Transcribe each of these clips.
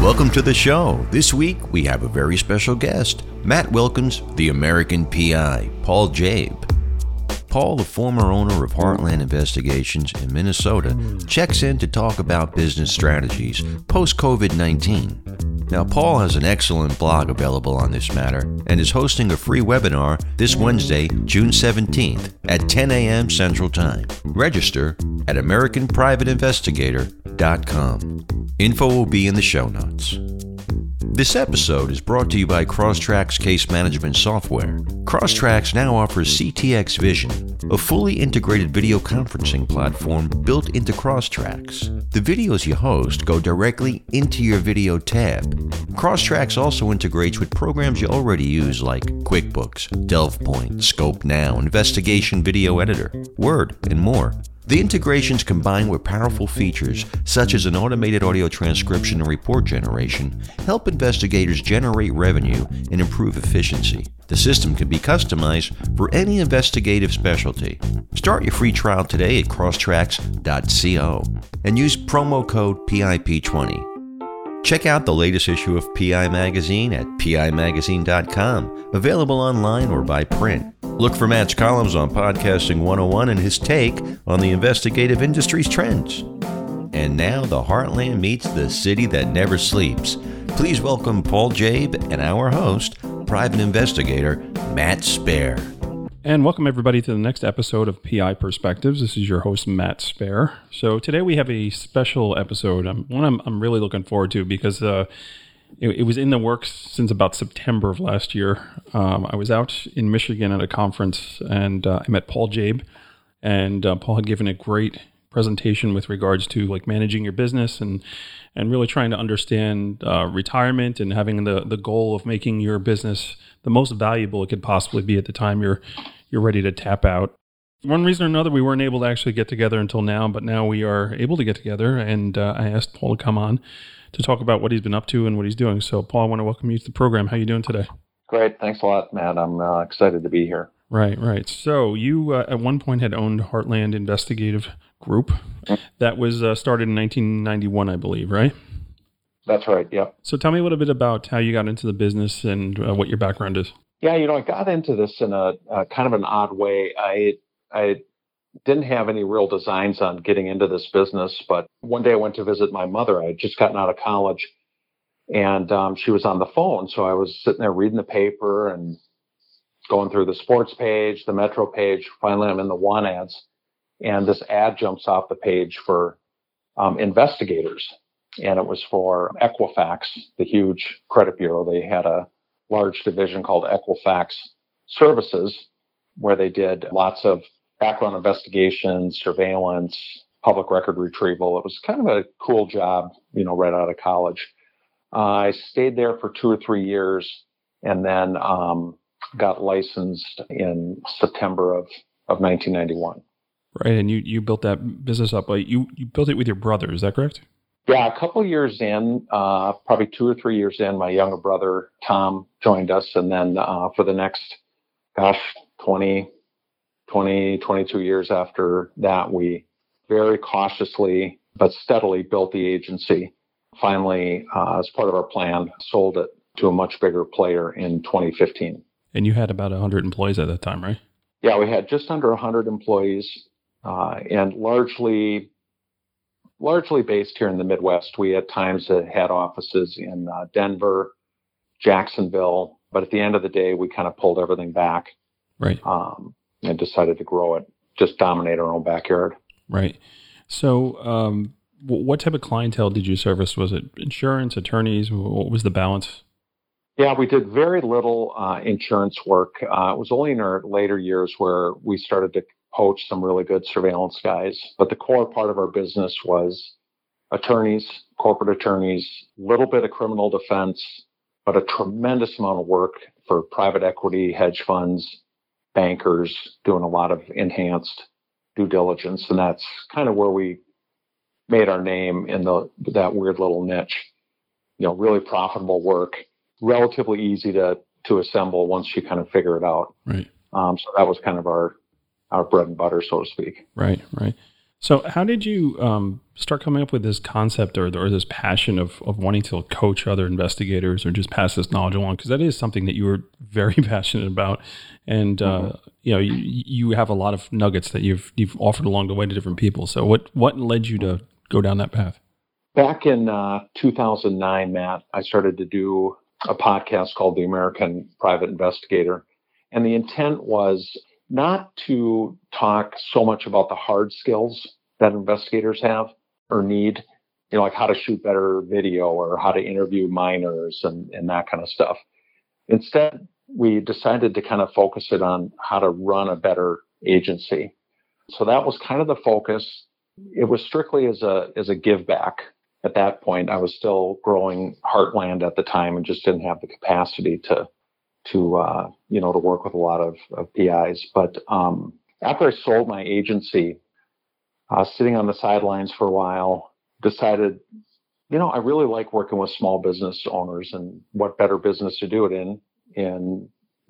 Welcome to the show. This week we have a very special guest, Matt Wilkins, the American PI, Paul Jaeb. Paul, the former owner of Heartland Investigations in Minnesota, checks in to talk about business strategies post COVID 19. Now, Paul has an excellent blog available on this matter and is hosting a free webinar this Wednesday, June 17th at 10 a.m. Central Time. Register at AmericanPrivateInvestigator.com. Info will be in the show notes. This episode is brought to you by Crosstracks Case Management Software. Crosstracks now offers CTX Vision, a fully integrated video conferencing platform built into Crosstracks. The videos you host go directly into your video tab. Crosstracks also integrates with programs you already use like QuickBooks, DelvePoint, Scope Now, Investigation Video Editor, Word, and more. The integrations combined with powerful features such as an automated audio transcription and report generation help investigators generate revenue and improve efficiency. The system can be customized for any investigative specialty. Start your free trial today at crosstracks.co and use promo code PIP20. Check out the latest issue of PI Magazine at PIMagazine.com, available online or by print. Look for Matt's columns on Podcasting 101 and his take on the investigative industry's trends. And now the heartland meets the city that never sleeps. Please welcome Paul Jaeb and our host, private investigator Matt Spaier. And welcome everybody to the next episode of PI Perspectives. This is your host Matt Spaier. So today we have a special episode. Um, one I'm, I'm really looking forward to because uh, it, it, was in the works since about September of last year. Um, I was out in Michigan at a conference and uh, I met Paul Jaeb, and uh, Paul had given a great presentation with regards to like managing your business and and really trying to understand uh, retirement and having the the goal of making your business the most valuable it could possibly be at the time you're you're ready to tap out. One reason or another, we weren't able to actually get together until now, but now we are able to get together. And uh, I asked Paul to come on to talk about what he's been up to and what he's doing. So, Paul, I want to welcome you to the program. How are you doing today? Great, thanks a lot, Matt. I'm uh, excited to be here. Right, right. So, you uh, at one point had owned Heartland Investigative Group. That was uh, started in 1991, I believe, right? That's right. Yeah. So tell me a little bit about how you got into the business and uh, what your background is. Yeah, you know, I got into this in a, a, kind of an odd way. I I didn't have any real designs on getting into this business, but one day I went to visit my mother. I had just gotten out of college, and um, she was on the phone. So I was sitting there reading the paper and going through the sports page, the Metro page. Finally, I'm in the want ads, and this ad jumps off the page for um, investigators and it was for Equifax, the huge credit bureau. They had a large division called Equifax Services, where they did lots of background investigations, surveillance, public record retrieval. It was kind of a cool job, you know, right out of college. Uh, I stayed there for two or three years and then um, got licensed in September of, of 1991. Right, and you, you built that business up. You you built it with your brother, is that correct? Yeah, a couple years in, uh, probably two or three years in, my younger brother Tom joined us, and then uh, for the next, gosh, 20, 20, 22 years after that, we very cautiously but steadily built the agency. Finally, uh, as part of our plan, sold it to a much bigger player in 2015. And you had about 100 employees at that time, right? Yeah, we had just under 100 employees, uh, and largely largely based here in the Midwest. We at times had offices in uh, Denver, Jacksonville, but at the end of the day, we kind of pulled everything back. Right. Um, and decided to grow it, just dominate our own backyard. Right. So, um, what type of clientele did you service? Was it insurance, attorneys? What was the balance? Yeah, we did very little uh, insurance work. Uh, it was only in our later years where we started to poach some really good surveillance guys. But the core part of our business was attorneys, corporate attorneys, a little bit of criminal defense, but a tremendous amount of work for private equity, hedge funds, bankers, doing a lot of enhanced due diligence. And that's kind of where we made our name in the that weird little niche. You know, really profitable work, relatively easy to to assemble once you kind of figure it out. Right. Um, so that was kind of our our bread and butter, so to speak. Right, right. So, how did you um, start coming up with this concept or, or this passion of, of wanting to coach other investigators or just pass this knowledge along? Because that is something that you were very passionate about, and uh, mm-hmm. uh, you know you, you have a lot of nuggets that you've you've offered along the way to different people. So, what what led you to go down that path? Back in uh, 2009, Matt, I started to do a podcast called The American Private Investigator, and the intent was not to talk so much about the hard skills that investigators have or need, you know, like how to shoot better video or how to interview minors and, and that kind of stuff. Instead, we decided to kind of focus it on how to run a better agency. So that was kind of the focus. It was strictly as a as a give back. At that point, I was still growing Heartland at the time and just didn't have the capacity to to uh, you know to work with a lot of, of PIs. But um, after I sold my agency, uh, sitting on the sidelines for a while, decided, you know, I really like working with small business owners, and what better business to do it in? In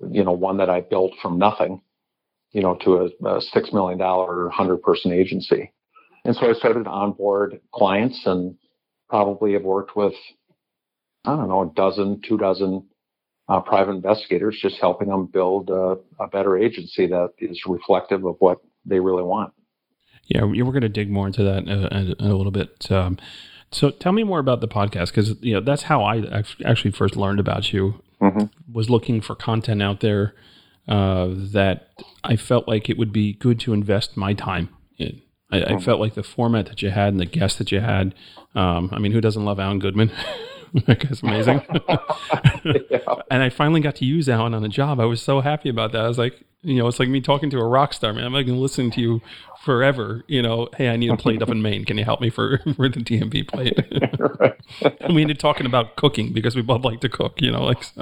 you know, one that I built from nothing, you know, to a, a six million dollar, hundred person agency. And so I started to onboard clients, and probably have worked with I don't know a dozen, two dozen uh, private investigators, just helping them build a, a, better agency that is reflective of what they really want. Yeah, we're going to dig more into that in a, in a little bit. Um, so tell me more about the podcast because you know that's how I actually first learned about you. Mm-hmm. Was looking for content out there uh, that I felt like it would be good to invest my time in. I, mm-hmm. I felt like the format that you had and the guests that you had. Um, I mean, who doesn't love Alan Goodman? that guy's amazing. yeah. And I finally got to use Alan on a job. I was so happy about that. I was like, you know, it's like me talking to a rock star, man. I'm like listening to you forever. You know, hey, I need a plate up in Maine. Can you help me for, for the DMV plate? and we ended talking about cooking because we both like to cook. You know, like so.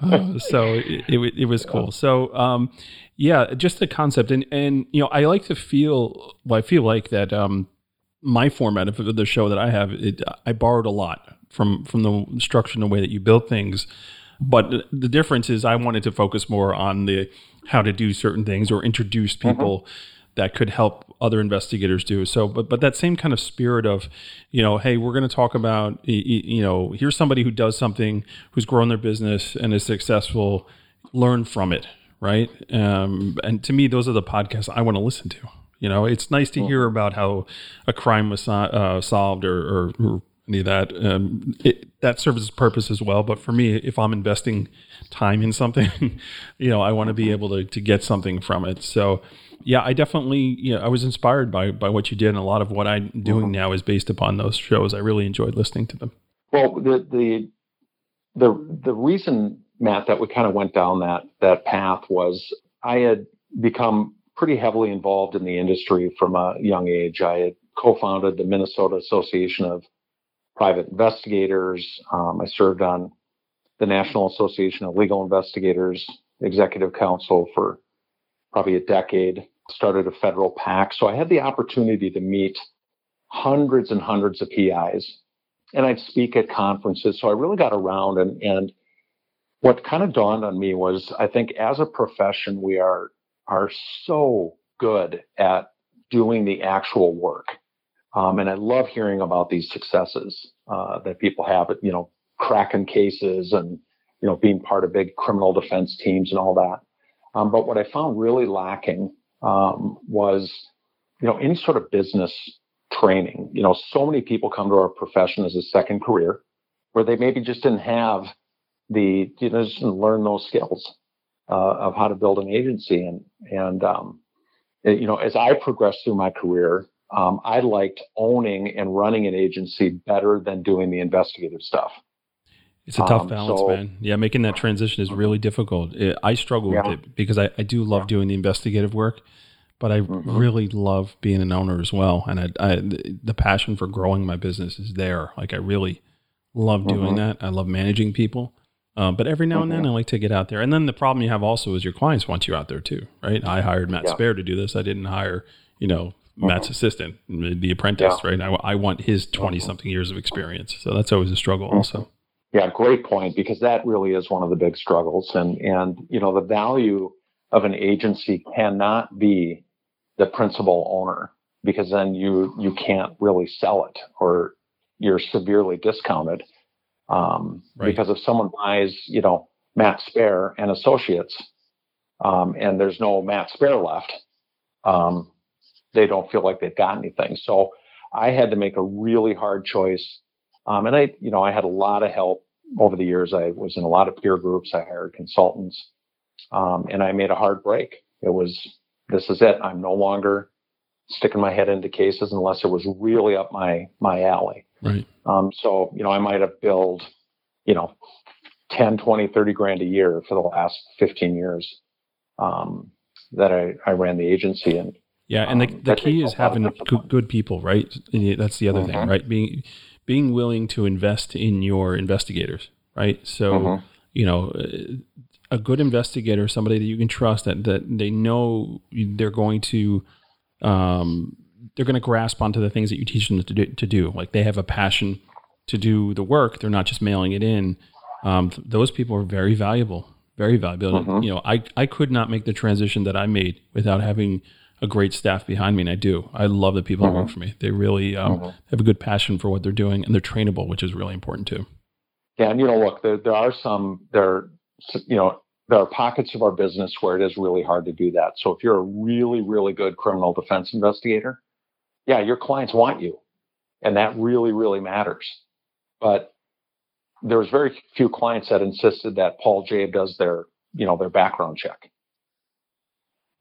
uh, so it, it, it was cool. So um, yeah, just the concept, and and you know, I like to feel. Well, I feel like that. Um, my format of the show that I have, it, I borrowed a lot from from the structure and the way that you build things. But the difference is, I wanted to focus more on the how to do certain things or introduce mm-hmm. people. Mm-hmm. That could help other investigators do so, but but that same kind of spirit of, you know, hey, we're going to talk about, you know, here's somebody who does something, who's grown their business and is successful. Learn from it, right? Um, and to me, those are the podcasts I want to listen to. You know, it's nice to hear about how a crime was uh, solved or, or, or, any of that. Um, it, that serves its purpose as well. But for me, if I'm investing time in something, you know, I want to be able to, to get something from it. So, yeah, I definitely, you know, I was inspired by by what you did, and a lot of what I'm doing mm-hmm. now is based upon those shows. I really enjoyed listening to them. Well, the the the the reason, Matt, that we kind of went down that that path was I had become pretty heavily involved in the industry from a young age. I had co-founded the Minnesota Association of Private Investigators. Um, I served on the National Association of Legal Investigators Executive Council for probably a decade. Started a federal PAC, so I had the opportunity to meet hundreds and hundreds of PIs, and I'd speak at conferences. So I really got around, and and what kind of dawned on me was I think as a profession we are are so good at doing the actual work. Um, and I love hearing about these successes uh, that people have, you know, cracking cases and, you know, being part of big criminal defense teams and all that. Um, but what I found really lacking um, was, you know, any sort of business training. You know, so many people come to our profession as a second career where they maybe just didn't have the, you know, just didn't learn those skills uh, of how to build an agency. And and um, it, you know, as I progressed through my career, um, I liked owning and running an agency better than doing the investigative stuff. It's a tough um, balance, so, man. Yeah, making that transition is really difficult. It, I struggle yeah. with it because I, I do love doing the investigative work, but I mm-hmm. really love being an owner as well. And I, I, the passion for growing my business is there. Like I really love doing mm-hmm. that. I love managing people. Uh, but every now and then, I like to get out there. And then the problem you have also is your clients want you out there too, right? I hired Matt yeah. Spare to do this. I didn't hire, you know, mm-hmm. Matt's assistant, the apprentice, yeah. right? I, I, want his 20 mm-hmm. something years of experience. So that's always a struggle mm-hmm. also. Yeah, great point because that really is one of the big struggles. And, and, you know, the value of an agency cannot be the principal owner because then you you can't really sell it or you're severely discounted. Um, right. Because if someone buys, you know, Matt Spaier and Associates, um, and there's no Matt Spaier left, um, they don't feel like they've got anything. So I had to make a really hard choice. Um, and I, you know, I had a lot of help over the years. I was in a lot of peer groups. I hired consultants, um, and I made a hard break. It was, this is it. I'm no longer sticking my head into cases unless it was really up my my alley. Right. Um, so you know, I might have billed, you know, 10, 20, 30 grand a year for the last 15 years um, that I, I ran the agency and. Yeah, and the, um, the key is having good, people, right? That's the other mm-hmm. thing, right? Being being willing to invest in your investigators, right? So, mm-hmm. you know, a good investigator, somebody that you can trust, that that they know they're going to um, they're going to grasp onto the things that you teach them to do, to do. Like they have a passion to do the work. They're not just mailing it in. Um, th- those people are very valuable, very valuable. Mm-hmm. You know, I, I could not make the transition that I made without having a great staff behind me. And I do. I love the people mm-hmm. that work for me. They really um, mm-hmm. have a good passion for what they're doing and they're trainable, which is really important too. Yeah. And, you know, look, there, there are some, there, you know, there are pockets of our business where it is really hard to do that. So if you're a really, really good criminal defense investigator, yeah, your clients want you. And that really, really matters. But there was very few clients that insisted that Paul J does their, you know, their background check.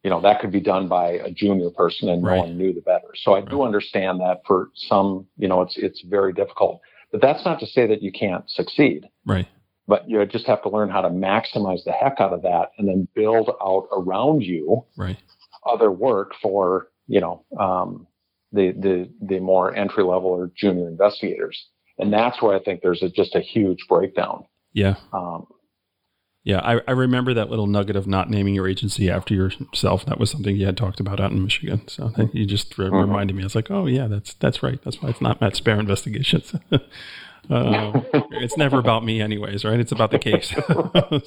You know, that could be done by a junior person and right. no one knew the better. So I right. do understand that for some, you know, it's it's very difficult. But that's not to say that you can't succeed. Right but you just have to learn how to maximize the heck out of that and then build out around you right. other work for you know um, the the the more entry level or junior investigators. And that's where i think there's a, just a huge breakdown. Yeah. Um, yeah I, I remember that little nugget of not naming your agency after yourself. That was something you had talked about out in michigan. So you just re- mm-hmm. reminded me. I was like oh yeah that's that's right. That's why it's not matt spare investigations Uh, it's never about me, anyways, right? It's about the case.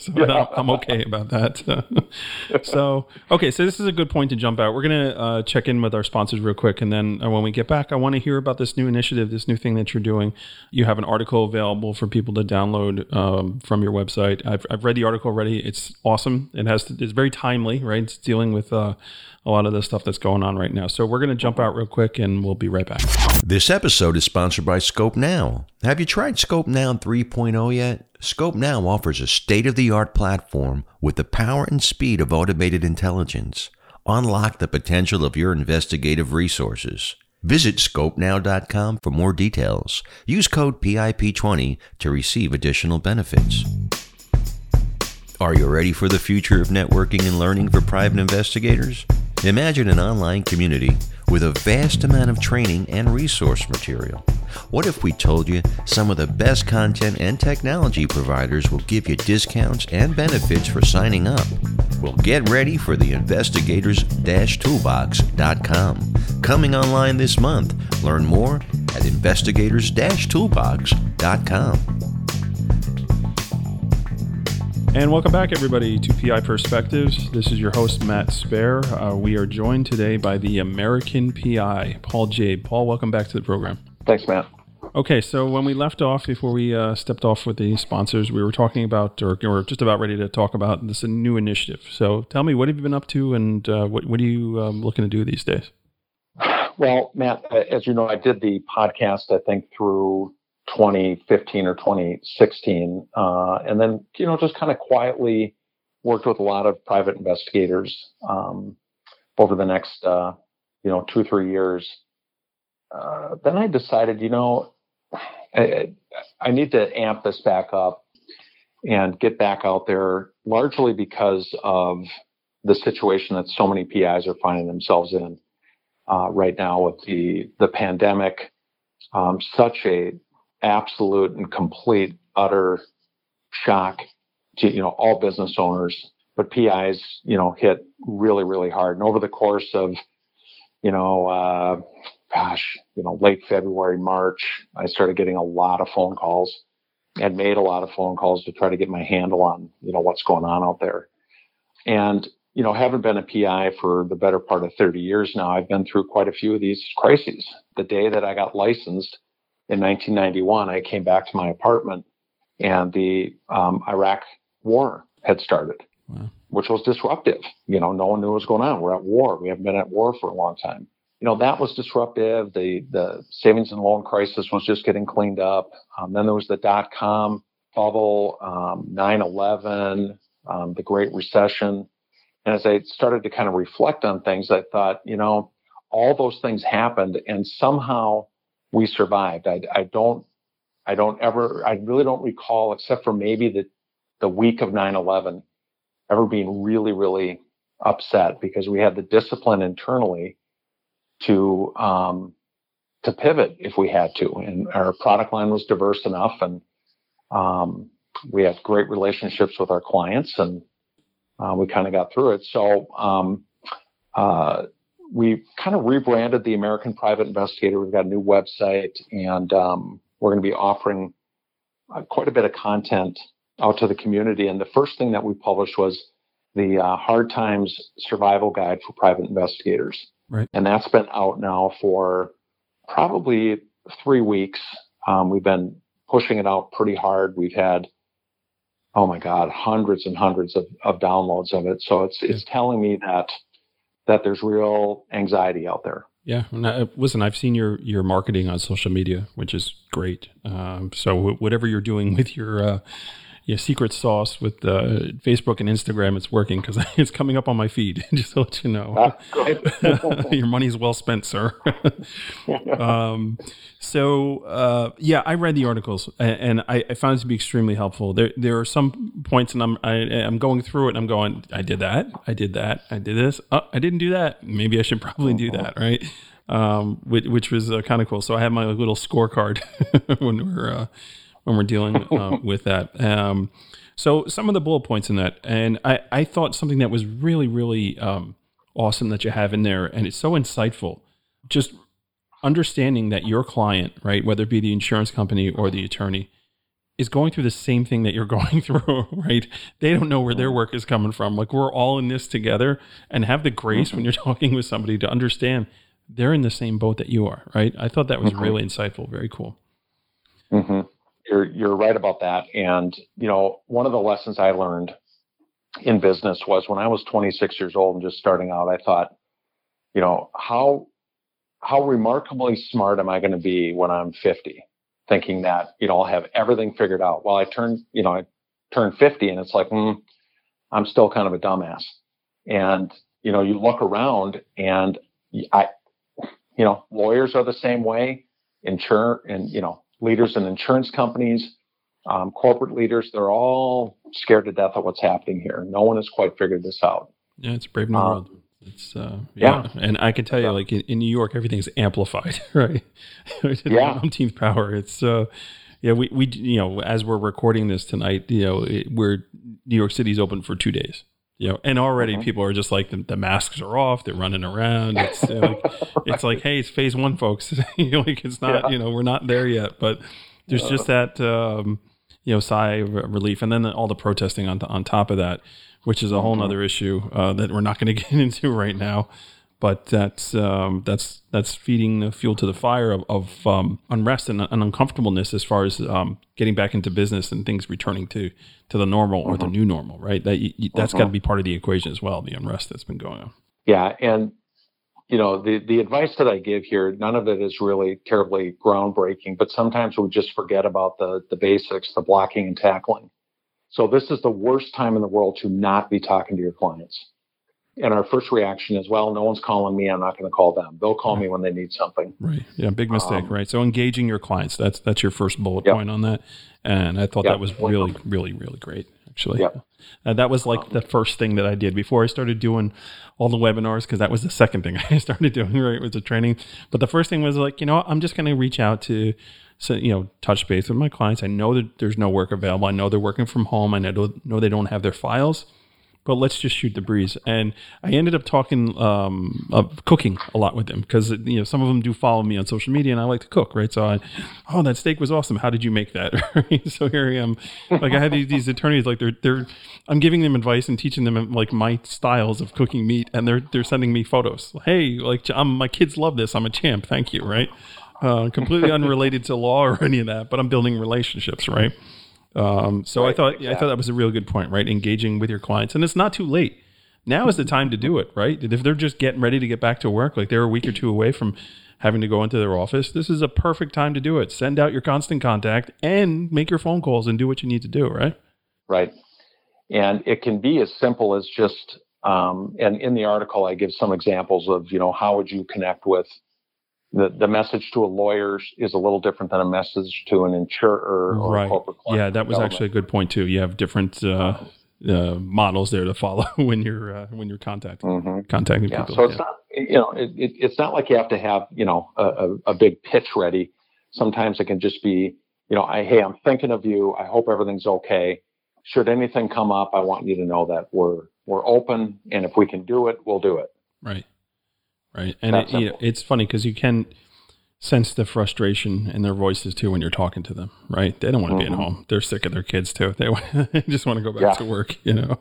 so yeah. I'm okay about that. so, okay, so this is a good point to jump out. We're going to uh, check in with our sponsors real quick. And then uh, when we get back, I want to hear about this new initiative, this new thing that you're doing. You have an article available for people to download um, from your website. I've, I've read the article already. It's awesome. It has to, it's very timely, right? It's dealing with uh, a lot of the stuff that's going on right now. So we're going to jump out real quick and we'll be right back. This episode is sponsored by Scope Now. Have you tried Scope Now 3.0 yet? Scope Now offers a state of the art platform with the power and speed of automated intelligence. Unlock the potential of your investigative resources. Visit scopenow.com for more details. Use code PIP20 to receive additional benefits. Are you ready for the future of networking and learning for private investigators? Imagine an online community with a vast amount of training and resource material. What if we told you some of the best content and technology providers will give you discounts and benefits for signing up? Well, get ready for the investigators-toolbox.com. Coming online this month. Learn more at investigators-toolbox.com. And welcome back, everybody, to PI Perspectives. This is your host, Matt Spaier. Uh, we are joined today by the American PI, Paul Jaeb. Paul, welcome back to the program. Thanks, Matt. Okay, so when we left off, before we uh, stepped off with the sponsors, we were talking about, or, or just about ready to talk about this new initiative. So tell me, what have you been up to and uh, what, what are you um, looking to do these days? Well, Matt, as you know, I did the podcast, I think, through 2015 or 2016, uh, and then you know just kind of quietly worked with a lot of private investigators um, over the next uh, you know two three years. Uh, then I decided, you know, I, I need to amp this back up and get back out there, largely because of the situation that so many PIs are finding themselves in uh, right now with the the pandemic. Um, such a absolute and complete utter shock to you know all business owners. But pis you know hit really really hard. And over the course of you know uh, gosh you know late february march i started getting a lot of phone calls and made a lot of phone calls to try to get my handle on you know what's going on out there. And you know, haven't been a PI for the better part of 30 years now, I've been through quite a few of these crises. The day that I got licensed in 1991, I came back to my apartment and the um, Iraq war had started, wow. which was disruptive. You know, no one knew what was going on. We're at war. We haven't been at war for a long time. You know, that was disruptive. The the savings and loan crisis was just getting cleaned up. Um, then there was the dot com bubble, um, 9/11, um, the Great Recession. And as I started to kind of reflect on things, I thought, you know, all those things happened, and somehow we survived. I, I don't I don't ever, I really don't recall, except for maybe the, the week of 9 11, ever being really, really upset because we had the discipline internally to, um, to pivot if we had to. And our product line was diverse enough and, um, we had great relationships with our clients and, uh, we kind of got through it. So, um, uh, we kind of rebranded the American Private Investigator. We've got a new website and, um, we're going to be offering uh, quite a bit of content out to the community. And the first thing that we published was the uh, Hard Times Survival Guide for Private Investigators. Right. And that's been out now for probably three weeks. Um, we've been pushing it out pretty hard. We've had, oh my God, hundreds and hundreds of, of downloads of it. So it's it's telling me that that there's real anxiety out there. Yeah, I, listen, I've seen your your marketing on social media, which is great. Um, so whatever you're doing with your uh, your secret sauce with uh, Facebook and Instagram, it's working because it's coming up on my feed. Just to let you know, ah, your money's well spent, sir. um, so uh, yeah, I read the articles and, I, I, found it to be extremely helpful. There there are some points, and I'm I, am i am going through it. and I'm going, I did that, I did that, I did this. Oh, I didn't do that. Maybe I should probably do that, right? Um, which, which was uh, kind of cool. So I have my little scorecard when we're uh, when we're dealing uh, with that. Um, so some of the bullet points in that, and I, I thought something that was really, really um, awesome that you have in there, and it's so insightful. Just understanding that your client, right, whether it be the insurance company or the attorney, is going through the same thing that you're going through, right? They don't know where their work is coming from. Like we're all in this together, and have the grace mm-hmm. when you're talking with somebody to understand they're in the same boat that you are, right? I thought that was mm-hmm. really insightful, very cool. You're you're right about that. And you know, one of the lessons I learned in business was when I was 26 years old and just starting out, I thought, you know, how how remarkably smart am I going to be when I'm 50? Thinking that you know I'll have everything figured out. Well, I turned you know I turned 50 and it's like, mm, I'm still kind of a dumbass. And you know, you look around and I, you know, lawyers are the same way. Insure and you know leaders in insurance companies, um, corporate leaders, they're all scared to death of what's happening here. No one has quite figured this out. Yeah, it's a brave new um, world. It's uh, yeah. yeah. and I can tell you, like in, in New York, everything's amplified, right? yeah, umpteenth power. It's uh, yeah, we we you know as we're recording this tonight, you know, it, we're New York City's open for two days you know, and already mm-hmm. people are just like the, the, masks are off, they're running around. It's uh, like, it's like, hey, it's phase one, folks. like it's not, yeah. you know, we're not there yet, but there's yeah. just that, um, you know, sigh of relief, and then all the protesting on on top of that, which is a whole mm-hmm. other issue uh, that we're not going to get into right now but that's um, that's that's feeding the fuel to the fire of, of um, unrest and, and, uncomfortableness as far as um, getting back into business and things returning to to the normal or the mm-hmm. new normal, right? That you, that's got to mm-hmm. be part of the equation as well. The unrest that's been going on. Yeah, and you know the the advice that I give here, none of it is really terribly groundbreaking, but sometimes we just forget about the the basics, the blocking and tackling. So this is the worst time in the world to not be talking to your clients and our first reaction is, well, no one's calling me. I'm not going to call them. They'll call me when they need something. Right. Yeah. Big mistake. Um, right. So engaging your clients. That's that's your first bullet yep. point on that. And I thought yep. that was really, really, really great. Actually, yep. Uh, that was like um, the first thing that I did before I started doing all the webinars because that was the second thing I started doing. Right, was the training. But the first thing was like, you know, I'm just going to reach out to so you know touch base with my clients i know that there's no work available i know they're working from home i know, know they don't have their files but let's just shoot the breeze. And I ended up talking, um, uh, cooking a lot with them because you know some of them do follow me on social media, and I like to cook, right? So I, oh, that steak was awesome. How did you make that? so here I am, like I had these, these attorneys, like they're they're, I'm giving them advice and teaching them like my styles of cooking meat, and they're they're sending me photos. Hey, like I'm, my kids love this. I'm a champ. Thank you, right? Uh, completely unrelated to law or any of that, but I'm building relationships, right? Um, so right, I thought exactly. I thought that was a real good point, right? Engaging with your clients, and it's not too late. Now is the time to do it, right? If they're just getting ready to get back to work, like they're a week or two away from having to go into their office, this is a perfect time to do it. Send out your constant contact and make your phone calls and do what you need to do, right? Right. And it can be as simple as just, um, and in the article, I give some examples of, you know, how would you connect with the, the message to a lawyer is a little different than a message to an insurer or right. corporate client. Yeah, that was actually a good point too. You have different uh, uh, models there to follow when you're uh, when you're contacting mm-hmm. contacting yeah. people. So it's yeah. not you know it, it, it's not like you have to have you know a, a, a, big pitch ready. Sometimes it can just be you know I hey I'm thinking of you. I hope everything's okay. Should anything come up, I want you to know that we're we're open, and if we can do it, we'll do it. Right right? And it, you know, it's funny because you can sense the frustration in their voices too when you're talking to them, right? They don't want to mm-hmm. be at home. They're sick of their kids too. They, they just want to go back yeah. to work, you know.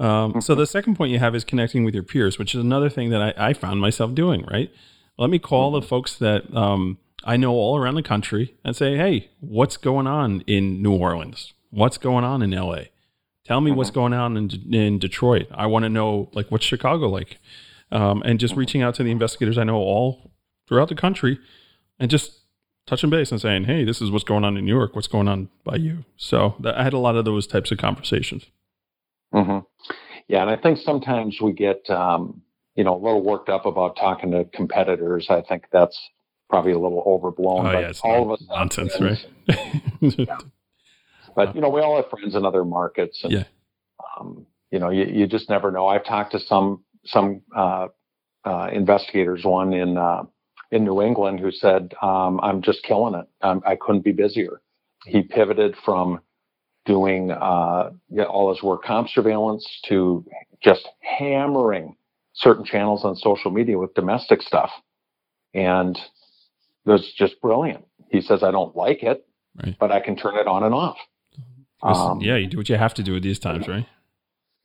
Um, mm-hmm. So the second point you have is connecting with your peers, which is another thing that I, I found myself doing. Right? Let me call mm-hmm. the folks that um, I know all around the country and say, "Hey, what's going on in New Orleans? What's going on in L.A.? Tell me what's mm-hmm. going on in in Detroit. I want to know like what's Chicago like." Um, and just reaching out to the investigators I know all throughout the country and just touching base and saying, hey, this is what's going on in New York. What's going on by you? So that, I had a lot of those types of conversations. Mm-hmm. Yeah, and I think sometimes we get, um, you know, a little worked up about talking to competitors. I think that's probably a little overblown. Oh, yeah, all of us nonsense, right? yeah. But you know, we all have friends in other markets, and yeah. um, you know, you, you just never know. I've talked to some some uh, uh, investigators, one in uh, in New England, who said, um, "I'm just killing it. I'm, I could not be busier." He pivoted from doing uh, all his work comp surveillance to just hammering certain channels on social media with domestic stuff, and it was just brilliant. He says, "I don't like it, right. but I can turn it on and off." Um, yeah, you do what you have to do at these times, right?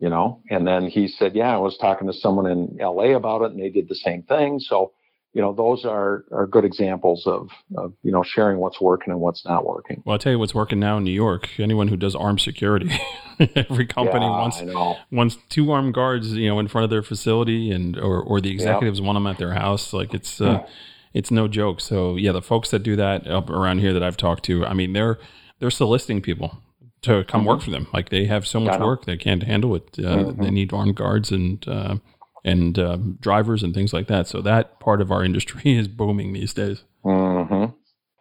You know? And then he said yeah i was talking to someone in la about it and they did the same thing. So you know those are are good examples of, of you know sharing what's working and what's not working. Well i'll tell you what's working now in new york. Anyone who does armed security every company yeah, wants wants two armed guards you know in front of their facility and or or the executives yep. want them at their house. Like it's uh, hmm. it's no joke. So yeah the folks that do that up around here that i've talked to i mean they're they're soliciting people to come mm-hmm. work for them. Like they have so much work they can't handle it. Uh, mm-hmm. They need armed guards and uh, and uh, drivers and things like that. So that part of our industry is booming these days. Mm-hmm.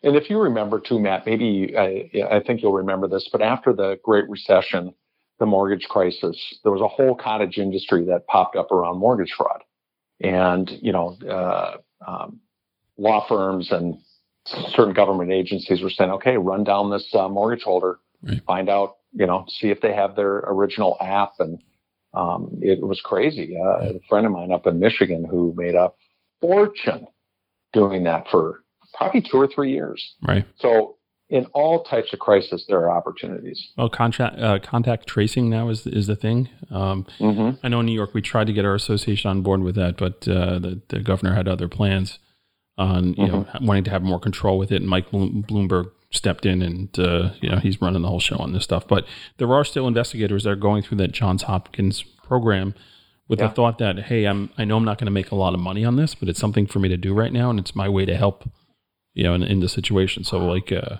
And if you remember too, Matt, maybe I, I think you'll remember this, but after the Great Recession, the mortgage crisis, there was a whole cottage industry that popped up around mortgage fraud, and you know, uh, um, law firms and certain government agencies were saying, "Okay, run down this uh, mortgage holder." Right. find out, you know, see if they have their original app. And um, it was crazy. Uh, a friend of mine up in Michigan who made a fortune doing that for probably two or three years. Right. So in all types of crisis, there are opportunities. Well, contract uh, contact tracing now is is the thing. Um, mm-hmm. I know in New York we tried to get our association on board with that, but uh, the the governor had other plans on you mm-hmm. know wanting to have more control with it. And Mike Bloomberg stepped in and uh, you know he's running the whole show on this stuff. But there are still investigators that are going through that Johns Hopkins program with yeah. the thought that hey, I'm I know I'm not going to make a lot of money on this, but it's something for me to do right now, and it's my way to help you know in, in the situation. So like uh,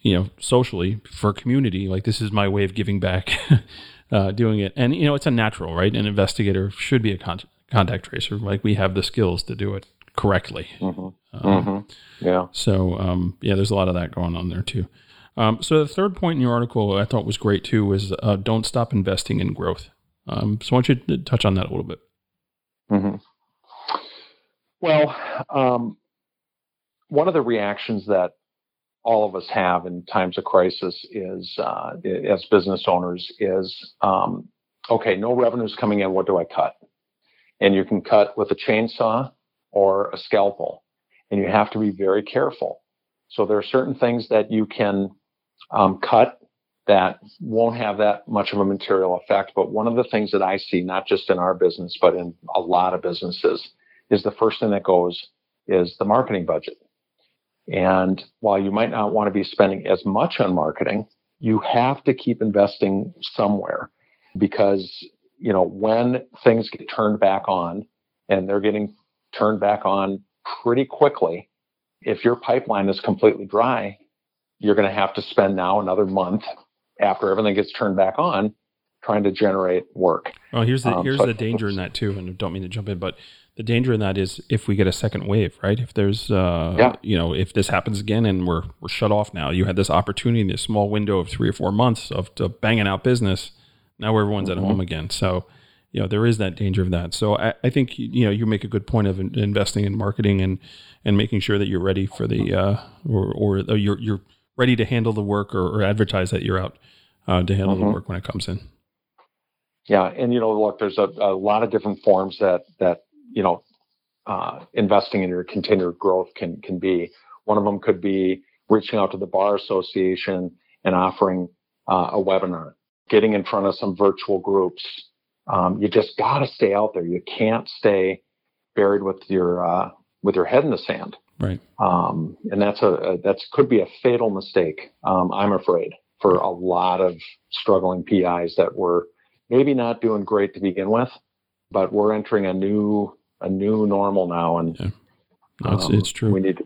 you know socially for community, like this is my way of giving back. uh, doing it, and you know it's a natural, right? An investigator should be a con- contact tracer. Like we have the skills to do it correctly. Mm-hmm. Um, mm-hmm. Yeah. So um, yeah, there's a lot of that going on there too. Um, so the third point in your article I thought was great too was uh, don't stop investing in growth. Um, so I want you to touch on that a little bit. Mm-hmm. Well, um, one of the reactions that all of us have in times of crisis is, uh, as business owners, is um, okay, no revenue's coming in. What do I cut? And you can cut with a chainsaw or a scalpel, and you have to be very careful. So there are certain things that you can um, cut that won't have that much of a material effect. But one of the things that I see, not just in our business, but in a lot of businesses, is the first thing that goes is the marketing budget. And while you might not want to be spending as much on marketing, you have to keep investing somewhere because, you know, when things get turned back on and they're getting turned back on pretty quickly, if your pipeline is completely dry, you're going to have to spend now another month after everything gets turned back on trying to generate work. Well, here's the um, here's so the danger in that too, and I don't mean to jump in, but the danger in that is if we get a second wave, right? If there's, uh, yeah. you know, if this happens again and we're we're shut off now, you had this opportunity in this small window of three or four months of, of banging out business. Now everyone's mm-hmm. at home again, so you know there is that danger of that. So I, I think you know you make a good point of in, investing in marketing and and making sure that you're ready for the uh, or or you're you're ready to handle the work or, or advertise that you're out uh, to handle mm-hmm. the work when it comes in. Yeah, and you know, look, there's a, a lot of different forms that that you know, uh, investing in your continued growth can can be. One of them could be reaching out to the bar association and offering uh, a webinar, getting in front of some virtual groups. Um, you just got to stay out there. You can't stay buried with your uh, with your head in the sand. Right. Um, and that's a, a that's could be a fatal mistake. Um, I'm afraid for a lot of struggling PIs that were maybe not doing great to begin with, but we're entering a new a new normal now, and yeah. no, it's, um, it's true. We need. To,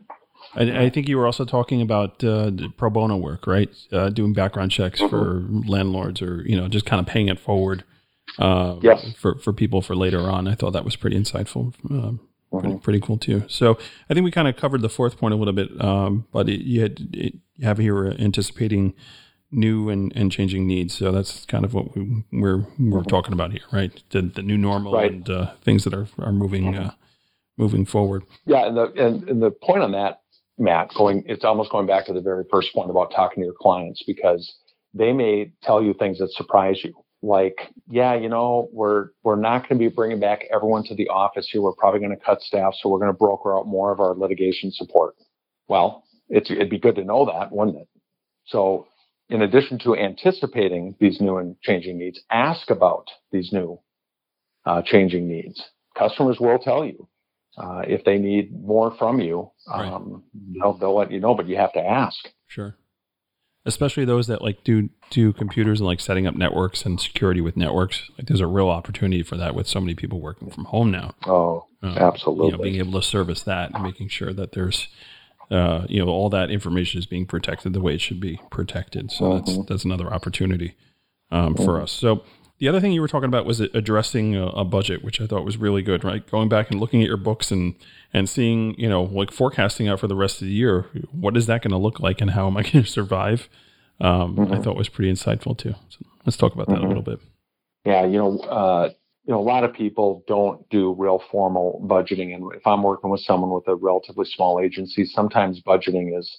I, I, think you were also talking about uh, pro bono work, right? Uh, doing background checks mm-hmm. for landlords, or you know, just kind of paying it forward. Uh, yes. For for people for later on, I thought that was pretty insightful. Uh, pretty, mm-hmm. pretty cool too. So I think we kind of covered the fourth point a little bit, um, but it, you, had, it, you have here anticipating new and, and changing needs. So that's kind of what we, we're we're mm-hmm. talking about here, right? The, the new normal right. and uh, things that are are moving uh, moving forward. Yeah, and the and, and the point on that, Matt, going it's almost going back to the very first point about talking to your clients because they may tell you things that surprise you. Like, yeah, you know, we're we're not going to be bringing back everyone to the office here. We're probably going to cut staff, so we're going to broker out more of our litigation support. Well, it's, it'd be good to know that, wouldn't it? So in addition to anticipating these new and changing needs, ask about these new uh, changing needs. Customers will tell you uh, if they need more from you. Um, right. they'll, they'll let you know, but you have to ask. Sure. Especially those that like do do computers and like setting up networks and security with networks. Like there's a real opportunity for that with so many people working from home now. Oh, uh, absolutely. You know, being able to service that and making sure that there's uh, you know, all that information is being protected the way it should be protected. So mm-hmm. that's that's another opportunity um, mm-hmm. for us. So the other thing you were talking about was addressing a, a, budget, which I thought was really good. Right, going back and looking at your books and and seeing, you know, like forecasting out for the rest of the year. What is that going to look like, and how am I going to survive? Um, mm-hmm. I thought was pretty insightful too. So let's talk about that a mm-hmm. little bit. Yeah, you know, uh, you know, a lot of people don't do real formal budgeting. And if I'm working with someone with a relatively small agency, sometimes budgeting is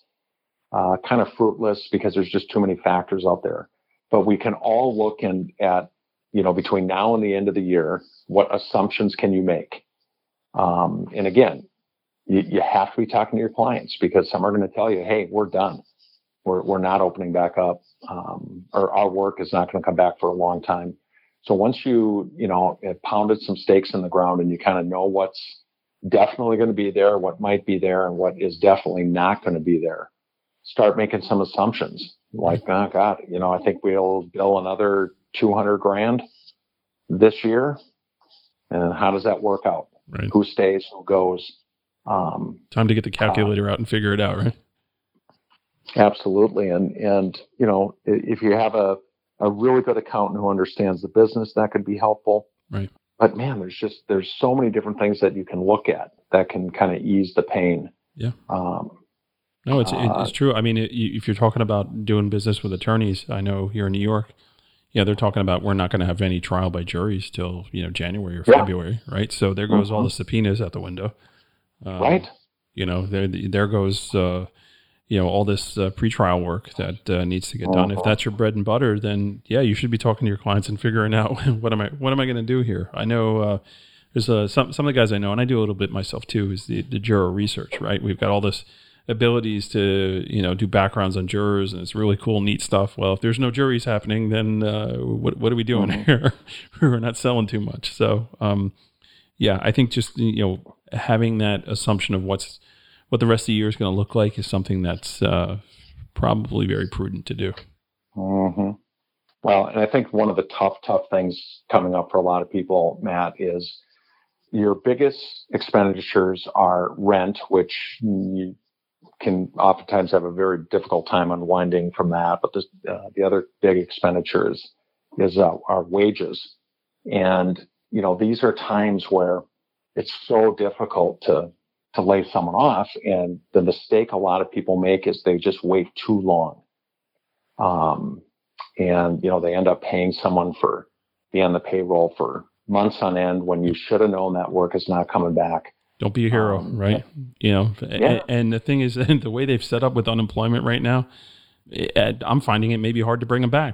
uh, kind of fruitless because there's just too many factors out there. But we can all look in, at, you know, between now and the end of the year, what assumptions can you make? Um, and again, you, you have to be talking to your clients because some are going to tell you, hey, we're done. We're, we're not opening back up, um, or our work is not going to come back for a long time so once you, you know, have pounded some stakes in the ground and you kind of know what's definitely going to be there, what might be there, and what is definitely not going to be there, start making some assumptions. Like, oh God, you know, I think we'll bill another 200 grand this year. And how does that work out? Right. Who stays, who goes? Um, Time to get the calculator uh, out and figure it out, right? Absolutely. And, and, you know, if you have a, a really good accountant who understands the business that could be helpful. Right. But man, there's just there's so many different things that you can look at that can kind of ease the pain. Yeah. Um, no, it's uh, it's true. I mean, it, if you're talking about doing business with attorneys, I know here in New York, yeah, they're talking about we're not going to have any trial by juries till you know January or yeah. February, right? So there goes mm-hmm. all the subpoenas out the window. Um, right. You know, there there goes uh, you know all this uh, pre-trial work that uh, needs to get done. If Uh-huh. that's your bread and butter, then yeah, you should be talking to your clients and figuring out what am I what am I going to do here. I know uh, there's uh, some some of the guys I know, and I do a little bit myself too. Is the the juror research, right? We've got all this abilities to you know do backgrounds on jurors, and it's really cool, neat stuff. Well, if there's no juries happening, then uh, what what are we doing here? We're not selling too much. So um, yeah, I think just you know having that assumption of what's what the rest of the year is going to look like is something that's uh, probably very prudent to do. hmm Well, and I think one of the tough, tough things coming up for a lot of people, Matt, is your biggest expenditures are rent, which you can oftentimes have a very difficult time unwinding from that. But uh, the other big expenditures is uh, our wages, and you know these are times where it's so difficult to to lay someone off, and the mistake a lot of people make is they just wait too long. Um, and you know they end up paying someone for be on the payroll for months on end when you should have known that work is not coming back. Don't be a hero, Um, right? You know, Yeah. and the thing is, the way they've set up with unemployment right now, it, I'm finding it may be hard to bring them back.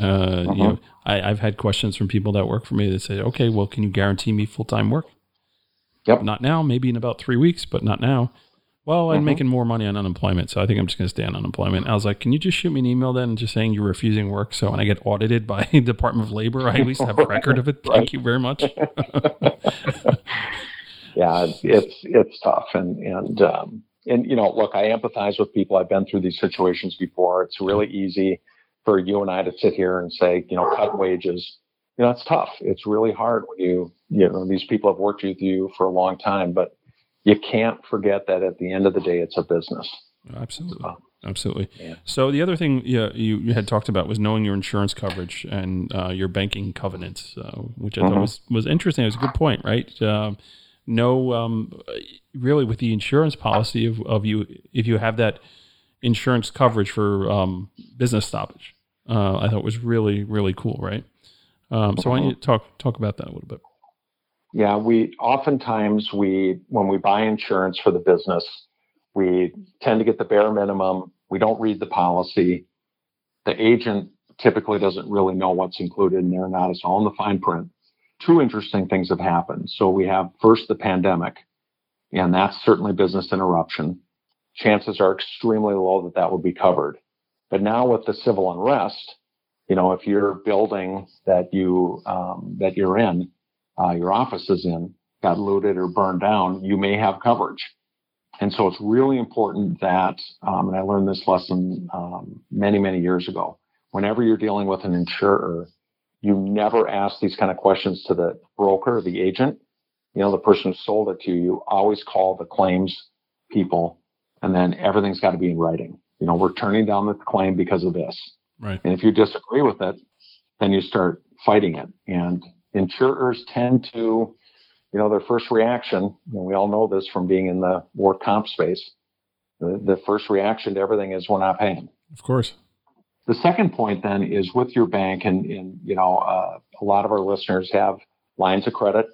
Uh, You know, I, I've had questions from people that work for me that say, "Okay, well, can you guarantee me full time work?" Yep. Not now, maybe in about three weeks, but not now. Well, I'm Mhm. making more money on unemployment, so I think I'm just going to stay on unemployment. I was like, "Can you just shoot me an email then, just saying you're refusing work, so when I get audited by the Department of Labor, I at least have a record of it." Thank you very much. Yeah, it's it's, tough, and and um, and you know, look, I empathize with people. I've been through these situations before. It's really easy for you and I to sit here and say, you know, cut wages. You know, it's tough. It's really hard when you you know these people have worked with you for a long time, but you can't forget that at the end of the day, it's a business. Absolutely. Absolutely. Yeah. So the other thing you, you had talked about was knowing your insurance coverage and uh, your banking covenants, uh, which I thought Mhm. was, was interesting. It was a good point, right? Um, no, um, really, with the insurance policy of, of you, if you have that insurance coverage for um, business stoppage, uh, I thought was really, really cool, right? Um, so why don't you talk talk about that a little bit? Yeah, we oftentimes we when we buy insurance for the business, we tend to get the bare minimum. We don't read the policy. The agent typically doesn't really know what's included in there, or not it's all in the fine print. Two interesting things have happened. So we have first the pandemic, and that's certainly business interruption. Chances are extremely low that that would be covered. But now with the civil unrest, you know, if your building that you um, that you're in uh, your office is in got looted or burned down, you may have coverage. And so it's really important that, um, and I learned this lesson um, many, many years ago. Whenever you're dealing with an insurer, you never ask these kind of questions to the broker, the agent, you know, the person who sold it to you. You always call the claims people, and then everything's got to be in writing. You know, we're turning down the claim because of this. Right. And if you disagree with it, then you start fighting it. And insurers tend to, you know, their first reaction, and we all know this from being in the work comp space, the, the first reaction to everything is we're not paying. Of course. The second point then is with your bank, and, and you know, uh, a lot of our listeners have lines of credit.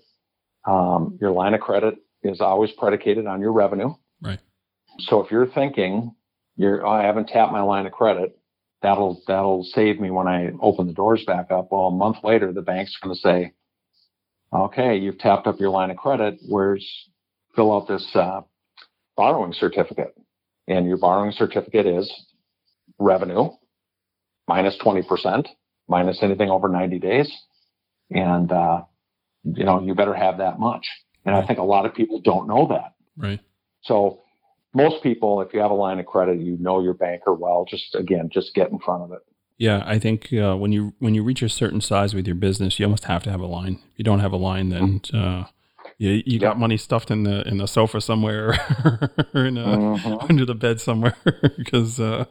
Um, your line of credit is always predicated on your revenue. Right. So if you're thinking, you're, oh, I haven't tapped my line of credit, that'll that'll save me when I open the doors back up. Well, a month later, the bank's going to say, okay, you've tapped up your line of credit. Where's fill out this uh, borrowing certificate, and your borrowing certificate is revenue minus twenty percent, minus anything over ninety days, and uh, you know you better have that much. And I think a lot of people don't know that. Right. So most people, if you have a line of credit, you know your banker well. Just again, just get in front of it. Yeah, I think uh, when you when you reach a certain size with your business, you almost have to have a line. If you don't have a line, then uh, you you got money stuffed in the in the sofa somewhere, or in a, Mhm. under the bed somewhere, because uh,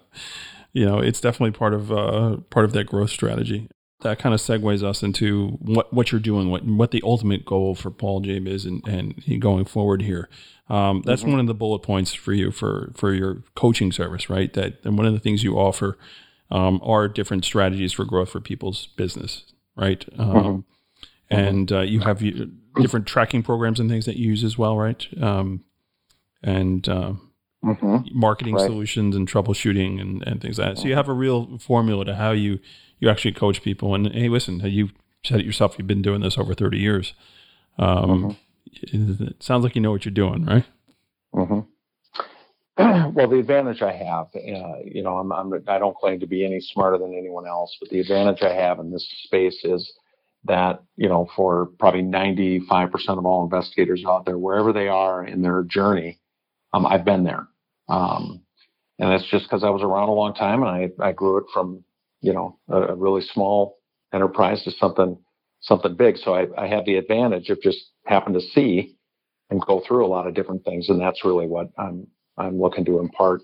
you know it's definitely part of uh, part of that growth strategy. That kind of segues us into what what you're doing, what what the ultimate goal for Paul Jaeb is, and and going forward here. Um, that's one of the bullet points for you for for your coaching service, right? That and one of the things you offer um, are different strategies for growth for people's business, right? Um, And uh, you have different tracking programs and things that you use as well, right? Um, and uh, mm-hmm. marketing right. solutions and troubleshooting and, and things like that. So you have a real formula to how you you actually coach people. And hey, listen, you said it yourself. You've been doing this over thirty years. Um, mm-hmm. It sounds like you know what you're doing, right? Mm-hmm. well, the advantage I have, uh, you know, I'm, I'm, I don't claim to be any smarter than anyone else, but the advantage I have in this space is that, you know, for probably 95% of all investigators out there, wherever they are in their journey, um, I've been there. Um, and it's just because I was around a long time and I, I grew it from, you know, a, a really small enterprise to something, something big. So I, I have the advantage of just happen to see and go through a lot of different things. And that's really what I'm, I'm looking to impart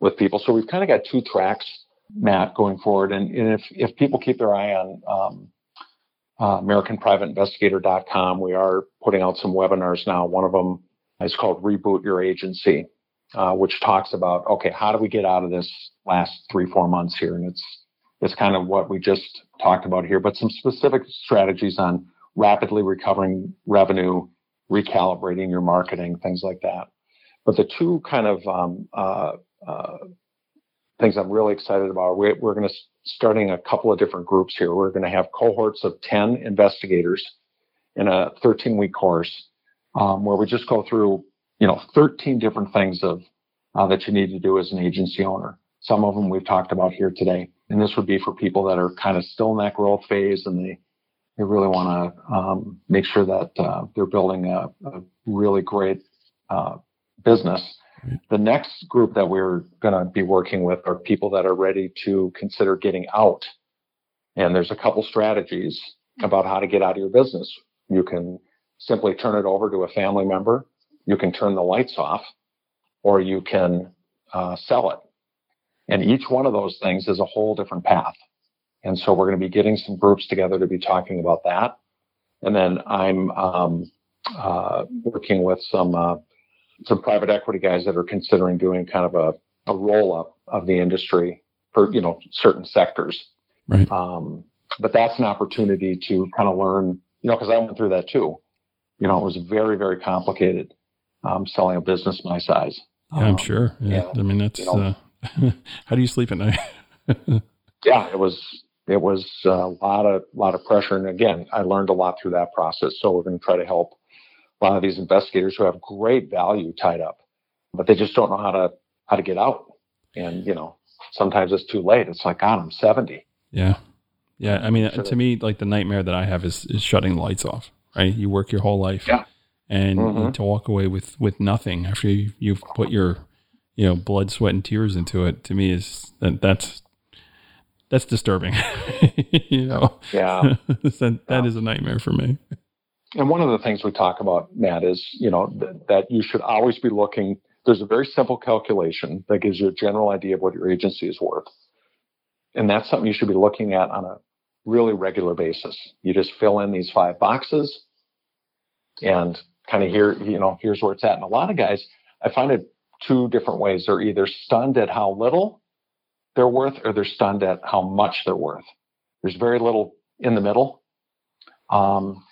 with people. So we've kind of got two tracks, Matt, going forward. And, and if, if people keep their eye on um, uh, AmericanPrivateInvestigator.com, we are putting out some webinars now. One of them is called Reboot Your Agency, uh, which talks about, okay, how do we get out of this last three, four months here? And it's, it's kind of what we just talked about here, but some specific strategies on rapidly recovering revenue, recalibrating your marketing, things like that. But the two kind of um, uh, uh, things I'm really excited about, we're, we're going to starting a couple of different groups here. We're going to have cohorts of 10 investigators in a 13 week course um, where we just go through, you know, 13 different things of uh, that you need to do as an agency owner. Some of them we've talked about here today, and this would be for people that are kind of still in that growth phase and they they really want to um, make sure that uh, they're building a, a really great uh, business. The next group that we're going to be working with are people that are ready to consider getting out. And there's a couple strategies about how to get out of your business. You can simply turn it over to a family member. You can turn the lights off or you can uh, sell it. And each one of those things is a whole different path. And so we're going to be getting some groups together to be talking about that. And then I'm um, uh, working with some uh, some private equity guys that are considering doing kind of a, a roll up of the industry for you know certain sectors. Right. Um, but that's an opportunity to kind of learn, you know, because I went through that too. You know, it was very very complicated um, selling a business my size. Yeah, I'm um, sure. Yeah. I mean, that's you know, uh, how do you sleep at night? yeah, it was it was a lot of lot of pressure, and again, I learned a lot through that process. So we're going to try to help a lot of these investigators who have great value tied up, but they just don't know how to how to get out. And you know, sometimes it's too late. It's like, God, I'm 70. Yeah, yeah. I mean, to me, like the nightmare that I have is is shutting the lights off. Right, you work your whole life, yeah. And, mm-hmm. to walk away with with nothing after you, you've put your you know blood, sweat, and tears into it. To me, is that that's that's disturbing. you know, yeah, that, that yeah. is a nightmare for me and one of the things we talk about, Matt, is you know th- that you should always be looking. There's a very simple calculation that gives you a general idea of what your agency is worth, and that's something you should be looking at on a really regular basis. You just fill in these five boxes, and kind of here, you know, here's where it's at. And a lot of guys, I find it two different ways. They're either stunned at how little they're worth, or they're stunned at how much they're worth. There's very little in the middle. Um,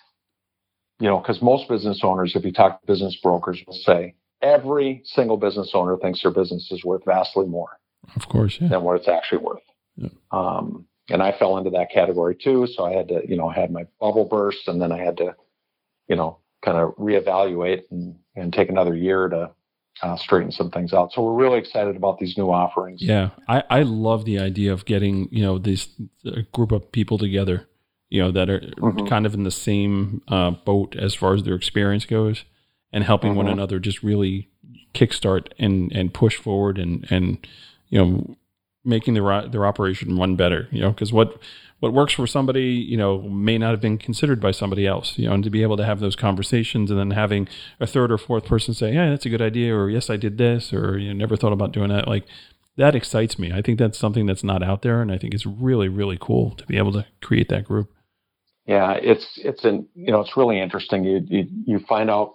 you know, because most business owners, if you talk to business brokers, will say every single business owner thinks their business is worth vastly more, of course, yeah. than what it's actually worth. Yeah. Um, and I fell into that category too. So I had to, you know, had my bubble burst, and then I had to, you know, kind of reevaluate and, and take another year to uh, straighten some things out. So we're really excited about these new offerings. Yeah, I, I love the idea of getting you know this group of people together you know, that are mm-hmm. kind of in the same uh, boat as far as their experience goes, and helping mm-hmm. one another just really kickstart and and push forward and and you know making their their operation run better. You know, because what what works for somebody, you know, may not have been considered by somebody else. You know, and to be able to have those conversations and then having a third or fourth person say, "Yeah, that's a good idea," or "Yes, I did this," or "You never thought about doing that," like that excites me. I think that's something that's not out there, and I think it's really, really cool to be able to create that group. Yeah, it's it's an you know it's really interesting. You you you find out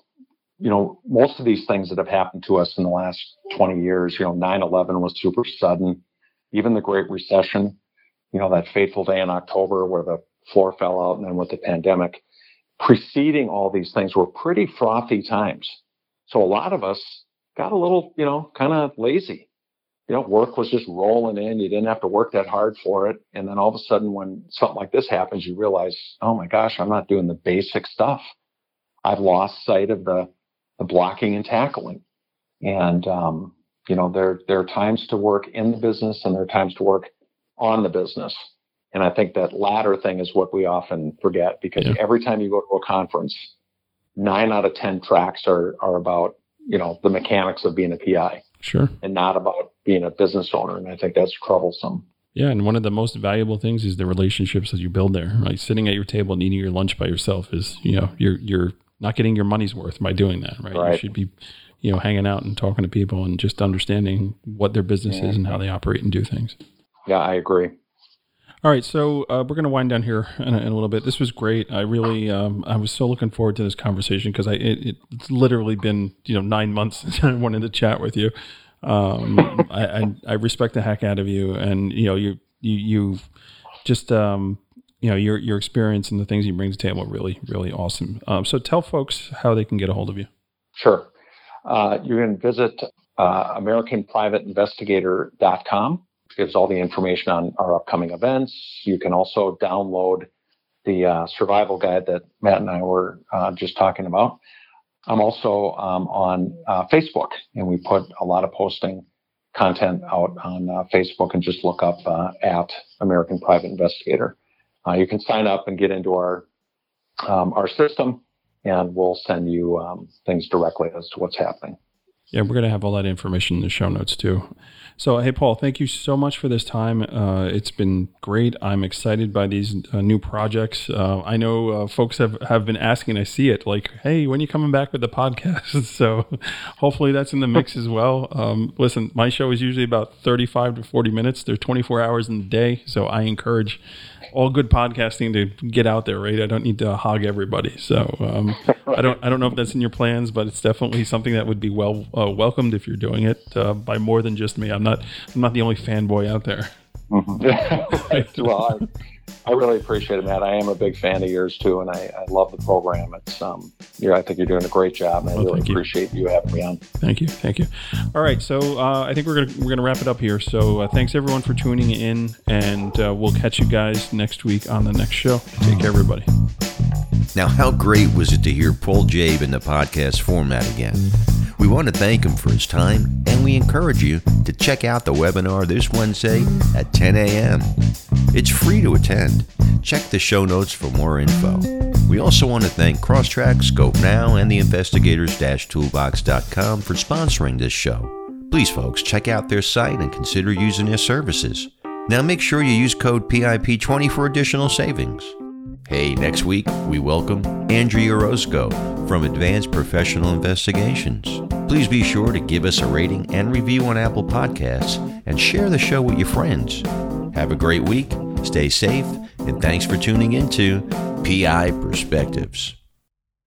you know most of these things that have happened to us in the last 20 years. You know, 9/11 was super sudden. Even the Great Recession, you know, that fateful day in October where the floor fell out, and then with the pandemic, preceding all these things were pretty frothy times. So a lot of us got a little, you know, kind of lazy. You know, work was just rolling in. You didn't have to work that hard for it. And then all of a sudden, when something like this happens, you realize, oh my gosh, I'm not doing the basic stuff. I've lost sight of the, the blocking and tackling. And, um, you know, there, there are times to work in the business and there are times to work on the business. And I think that latter thing is what we often forget because yeah. every time you go to a conference, nine out of 10 tracks are, are about, you know, the mechanics of being a PI. Sure. And not about being a business owner. And I think that's troublesome. Yeah, and one of the most valuable things is the relationships that you build there. Right, sitting at your table and eating your lunch by yourself is, you know, you're you're not getting your money's worth by doing that. Right, right. you should be, you know, hanging out and talking to people and just understanding what their business yeah. is and how they operate and do things. Yeah, I agree. All right, so uh, we're going to wind down here in a, in a, little bit. This was great. I really, um, I was so looking forward to this conversation because I it, it's literally been you know nine months since I wanted to chat with you. Um, I, I, I respect the heck out of you, and you know you you you've just um, you know your your experience and the things you bring to the table are really really awesome. Um, so tell folks how they can get a hold of you. Sure, uh, you can visit uh, AmericanPrivateInvestigator.com gives all the information on our upcoming events. You can also download the uh, survival guide that Matt and I were uh, just talking about. I'm also um, on uh, Facebook, and we put a lot of posting content out on uh, Facebook, and just look up at American Private Investigator. You can sign up and get into our um, our system, and we'll send you um, things directly as to what's happening. Yeah, we're going to have all that information in the show notes too. So, hey, Paul, thank you so much for this time. Uh, it's been great. I'm excited by these uh, new projects. Uh, I know uh, folks have, have been asking, I see it, like, hey, when you coming back with the podcast? so, hopefully that's in the mix as well. Um, listen, my show is usually about 35 to 40 minutes. There's 24 hours in the day. So, I encourage all good podcasting to get out there, right? I don't need to hog everybody. So, um, I don't I don't know if that's in your plans, but it's definitely something that would be well uh, welcomed if you're doing it uh, by more than just me. I'm not not I'm not the only fanboy out there. Mm-hmm. well, I, I, really appreciate it, Matt. I am a big fan of yours too, and I, I love the program. It's um, you I think you're doing a great job, and I really appreciate you. you. having me on. Thank you, thank you. All right, so uh, I think we're gonna we're gonna wrap it up here. So uh, thanks everyone for tuning in, and uh, we'll catch you guys next week on the next show. Take care, everybody. Now, how great was it to hear Paul Jaeb in the podcast format again? We want to thank him for his time, and we encourage you to check out the webinar this Wednesday at 10 a.m. It's free to attend. Check the show notes for more info. We also want to thank Crosstrack, Scope Now, and the investigators-toolbox.com for sponsoring this show. Please, folks, check out their site and consider using their services. Now make sure you use code PIP20 for additional savings. Hey, next week we welcome Andrea Orozco from Advanced Professional Investigations. Please be sure to give us a rating and review on Apple Podcasts and share the show with your friends. Have a great week, stay safe, and thanks for tuning into PI Perspectives.